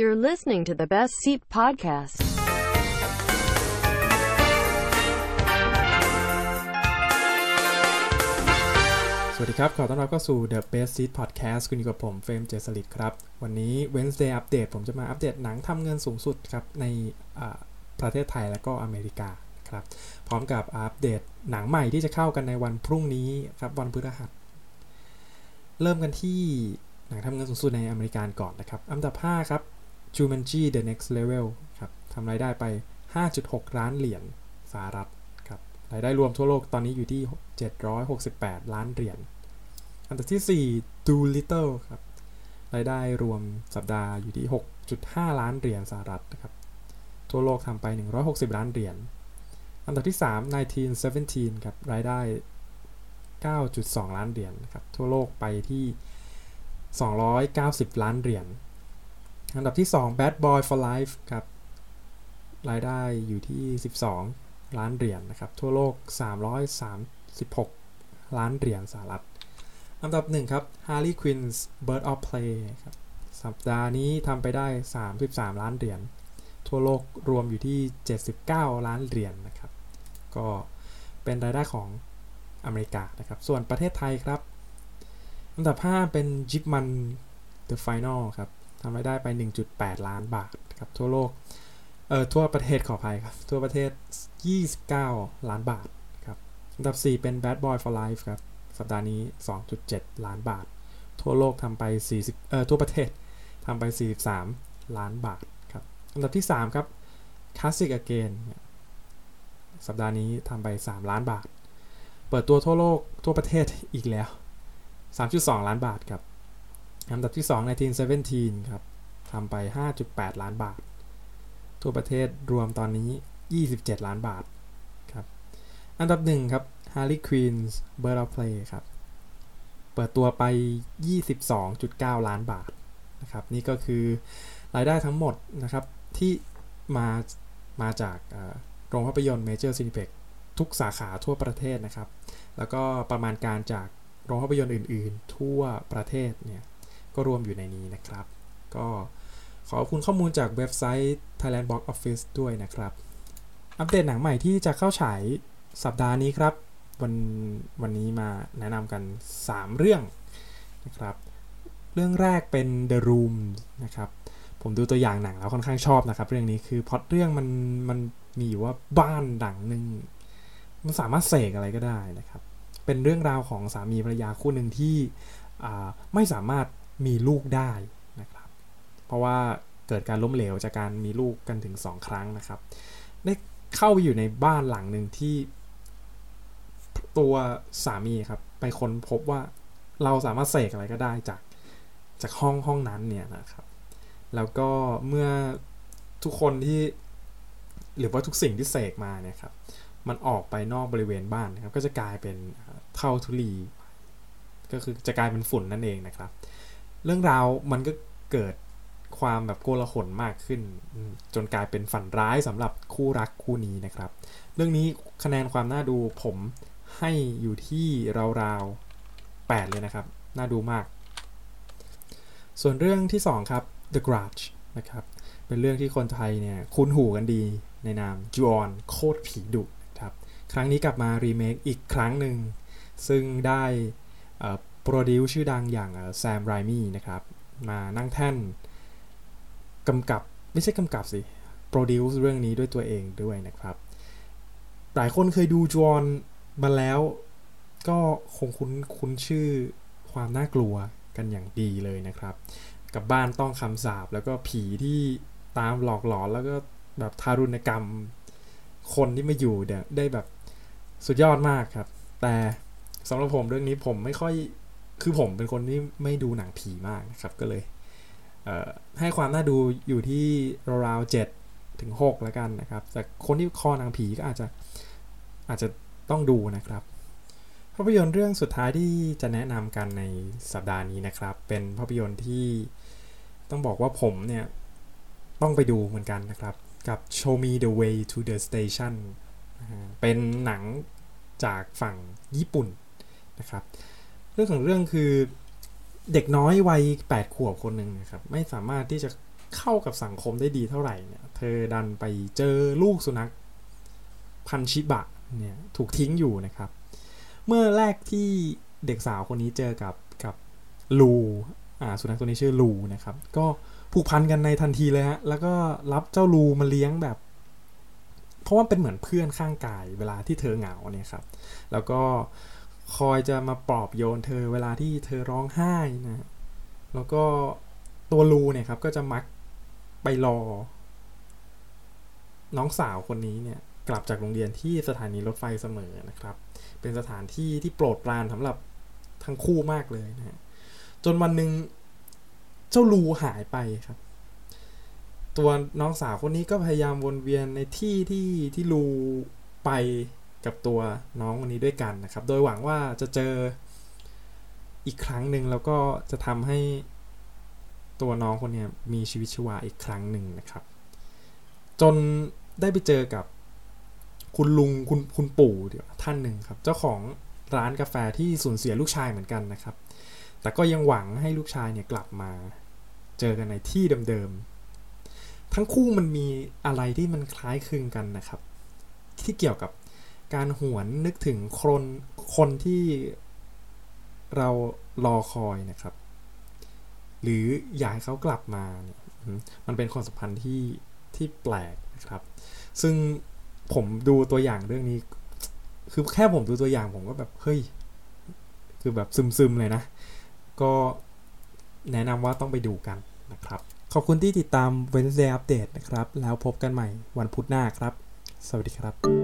You're listening to the Best Seat Podcast. สวัสดีครับ ขอต้อนรับเข้าสู่ The Best Seat Podcast คุณอยู่กับผมเฟรมเจสลิดครับ วันนี้ Wednesday Update ผมจะมาอัปเดตหนังทำเงินสูงสุดครับ ในประเทศไทยและก็อเมริกาครับ พร้อมกับอัปเดตหนังใหม่ที่จะเข้ากันในวันพรุ่งนี้ครับ วันพฤหัส เริ่มกันที่หนังทำเงินสูงสุดในอเมริกาก่อนนะครับ อันดับ 5 ครับ Jumanji The Next Level ครับทำรายได้ไป 5.6 ล้านเหรียญสหรัฐครับรายได้รวมทั่วโลกตอนนี้อยู่ที่ 768 ล้านเหรียญอันดับที่ 4 Do Little ครับรายได้รวมสัปดาห์อยู่ที่ 6.5 ล้านเหรียญสหรัฐนะครับทั่วโลกทำไป 160 ล้านเหรียญอันดับที่ 3 1917ครับรายได้ 9.2 ล้านเหรียญครับทั่วโลกไปที่ 290 ล้านเหรียญ อันดับที่ 2 Bad Boy for Life ครับรายได้อยู่ที่ 12 ล้านเหรียญนะครับ ทั่วโลก 336 ล้านเหรียญสหรัฐ อันดับหนึ่งครับ Harley Quinn's Bird of Prey ครับสัปดาห์นี้ทำไปได้ 33 ล้านเหรียญ ทั่วโลกรวมอยู่ที่ 79 ล้านเหรียญนะครับ ก็เป็นรายได้ของอเมริกานะครับ ส่วนประเทศไทยครับ อันดับ 5 เป็น Jipman The Final ครับ ทำรายได้ไป 1.8 ล้านบาทครับทั่วโลกเอ่อทั่วประเทศขออภัยครับทั่วประเทศ 29 ล้านบาทครับอันดับ 4 เป็น Bad Boy for Life ครับสัปดาห์นี้ 2.7 ล้านบาท ทั่วโลกทำไป 40เอ่อทั่วประเทศทำไป 43 ล้านบาทครับอันดับที่ 3 ครับ Classic Again สัปดาห์นี้ทำไป 3 ล้านบาท เปิดตัวทั่วโลกทั่วประเทศอีกแล้ว 3.2 ล้านบาทครับ อันดับที่ 2 1917 ครับทำไป 5.8 ล้านบาท ทั่วประเทศรวมตอนนี้ 27 ล้านบาทครับอันดับ 1 ครับ Harley Quinn's Bird of Prey ครับเปิดตัวไป 22.9 ล้านบาทนะครับนี่ก็คือรายได้ทั้งหมดนะครับที่มามาจากโรงภาพยนตร์ Major Cineplex ทุกสาขาทั่วประเทศนะครับ แล้วก็ประมาณการจากโรงภาพยนตร์อื่น ๆ ทั่วประเทศเนี่ย ก็รวมอยู่ในนี้นะครับ ก็ขอบคุณข้อมูลจากเว็บไซต์ Thailand Box Office ด้วยนะครับ อัปเดตหนังใหม่ที่จะเข้าฉายสัปดาห์นี้ครับ วันวันนี้มาแนะนำกัน 3 เรื่องนะครับ เรื่องแรกเป็น The Room นะครับ ผมดูตัวอย่างหนังแล้วค่อนข้างชอบนะครับ เรื่องนี้คือพอตเรื่องมันมันมีอยู่ว่าบ้านหลังหนึ่งมันสามารถเสกอะไรก็ได้นะครับ เป็นเรื่องราวของสามีภรรยาคู่หนึ่งที่ไม่สามารถ มีลูกได้นะครับ เพราะว่าเกิดการล้มเหลวจากการมีลูกกันถึง 2 ครั้งนะครับ ได้เข้าไปอยู่ในบ้านหลังหนึ่งที่ตัวสามีครับ ไปค้นพบว่าเราสามารถเสกอะไรก็ได้จากจากห้องห้องนั้นเนี่ยนะครับ แล้วก็เมื่อทุกคนที่หรือว่าทุกสิ่งที่เสกมาเนี่ยครับ มันออกไปนอกบริเวณบ้านนะครับ ก็จะกลายเป็นเท่าทุลี ก็คือจะกลายเป็นฝุ่นนั่นเองนะครับ เรื่องราวมันก็เกิดความแบบโกลาหลมากขึ้น จนกลายเป็นฝันร้ายสำหรับคู่รักคู่นี้นะครับ เรื่องนี้คะแนนความน่าดูผมให้อยู่ที่ราวๆ 8 เลยนะครับ น่าดูมาก ส่วนเรื่องที่ 2 ครับ The Grudge นะครับ เป็นเรื่องที่คนไทยเนี่ยคุ้นหูกันดีในนามจ o อนโคตรผีดุนะครับ ครั้งนี้กลับมารีเมคอีกครั้งหนึ่ง ซึ่งได้ โปรดิวชื่อดังอย่างแซมไรมี่นะครับ มานั่งแท่นกำกับไม่ใช่กำกับสิโปรดิวเรื่องนี้ด้วยตัวเองด้วยนะครับ หลายคนเคยดูจอห์นมาแล้วก็คงคุ้นคุ้นชื่อความน่ากลัวกันอย่างดีเลยนะครับ กับบ้านต้องคำสาปแล้วก็ผีที่ตามหลอกหลอนแล้วก็แบบทารุณกรรม คนที่มาอยู่เนี่ยได้แบบสุดยอดมากครับ แต่สำหรับผมเรื่องนี้ผมไม่ค่อย คือผมเป็นคนที่ไม่ดูหนังผีมากนะครับ ก็เลยเให้ความน่าดูอยู่ที่ราวๆเจ็ดถึงหกแล้วกันนะครับ แต่คนที่คอหนังผีก็อาจจะอาจจะต้องดูนะครับภาพยนตร์เรื่องสุดท้ายที่จะแนะนำกันในสัปดาห์นี้นะครับ เป็นภาพยนตร์ที่ต้องบอกว่าผมเนี่ยต้องไปดูเหมือนกันนะครับ กับ Show Me the Way to the Station นเป็นหนังจากฝั่งญี่ปุ่นนะครับ เรื่องของเรื่องคือเด็กน้อยวัย8ขวบคนหนึ่งนะครับ ไม่สามารถที่จะเข้ากับสังคมได้ดีเท่าไหร่เนี่ย เธอดันไปเจอลูกสุนัขพันชิบะเนี่ยถูกทิ้งอยู่นะครับ เมื่อแรกที่เด็กสาวคนนี้เจอกับกับลูอ่าสุนัขตัวนี้ชื่อลูนะครับ ก็ผูกพันกันในทันทีเลยฮะ แล้วก็รับเจ้าลูมาเลี้ยงแบบ เพราะว่าเป็นเหมือนเพื่อนข้างกายเวลาที่เธอเหงาเนี่ยครับ แล้วก็ คอยจะมาปลอบโยนเธอเวลาที่เธอร้องไห้นะแล้วก็ตัวลูเนี่ยครับก็จะมักไปรอ น้องสาวคนนี้เนี่ยกลับจากโรงเรียนที่สถานีรถไฟเสมอนะครับ เป็นสถานที่ที่โปรดปรานสำหรับทั้งคู่มากเลยนะฮะจนวันหนึ่งเจ้าลูหายไปครับ ตัวน้องสาวคนนี้ก็พยายามวนเวียนในที่ที่ที่ลูไป กับตัวน้องคนนี้ด้วยกันนะครับ โดยหวังว่าจะเจออีกครั้งหนึ่งแล้วก็จะทำให้ตัวน้องคนนี้มีชีวิตชีวาอีกครั้งหนึ่งนะครับ จนได้ไปเจอกับคุณลุงคุณคุณปู่เดี๋ยวท่านหนึ่งครับ เจ้าของร้านกาแฟที่สูญเสียลูกชายเหมือนกันนะครับ แต่ก็ยังหวังให้ลูกชายเนี่ยกลับมาเจอกันในที่เดิมๆทั้งคู่มันมีอะไรที่มันคล้ายคลึงกันนะครับ ที่เกี่ยวกับ การหวนนึกถึงคนคนที่เรารอคอยนะครับ หรืออยากให้เขากลับมาเนี่ยอืมมันเป็นความสัมพันธ์ที่ที่แปลกนะครับ ซึ่งผมดูตัวอย่างเรื่องนี้ คือแค่ผมดูตัวอย่างผมก็แบบเฮ้ย คือแบบซึมๆเลยนะ ก็แนะนำว่าต้องไปดูกันนะครับ ขอบคุณที่ติดตาม Wednesday Update นะครับ แล้วพบกันใหม่วันพุธหน้าครับ สวัสดีครับ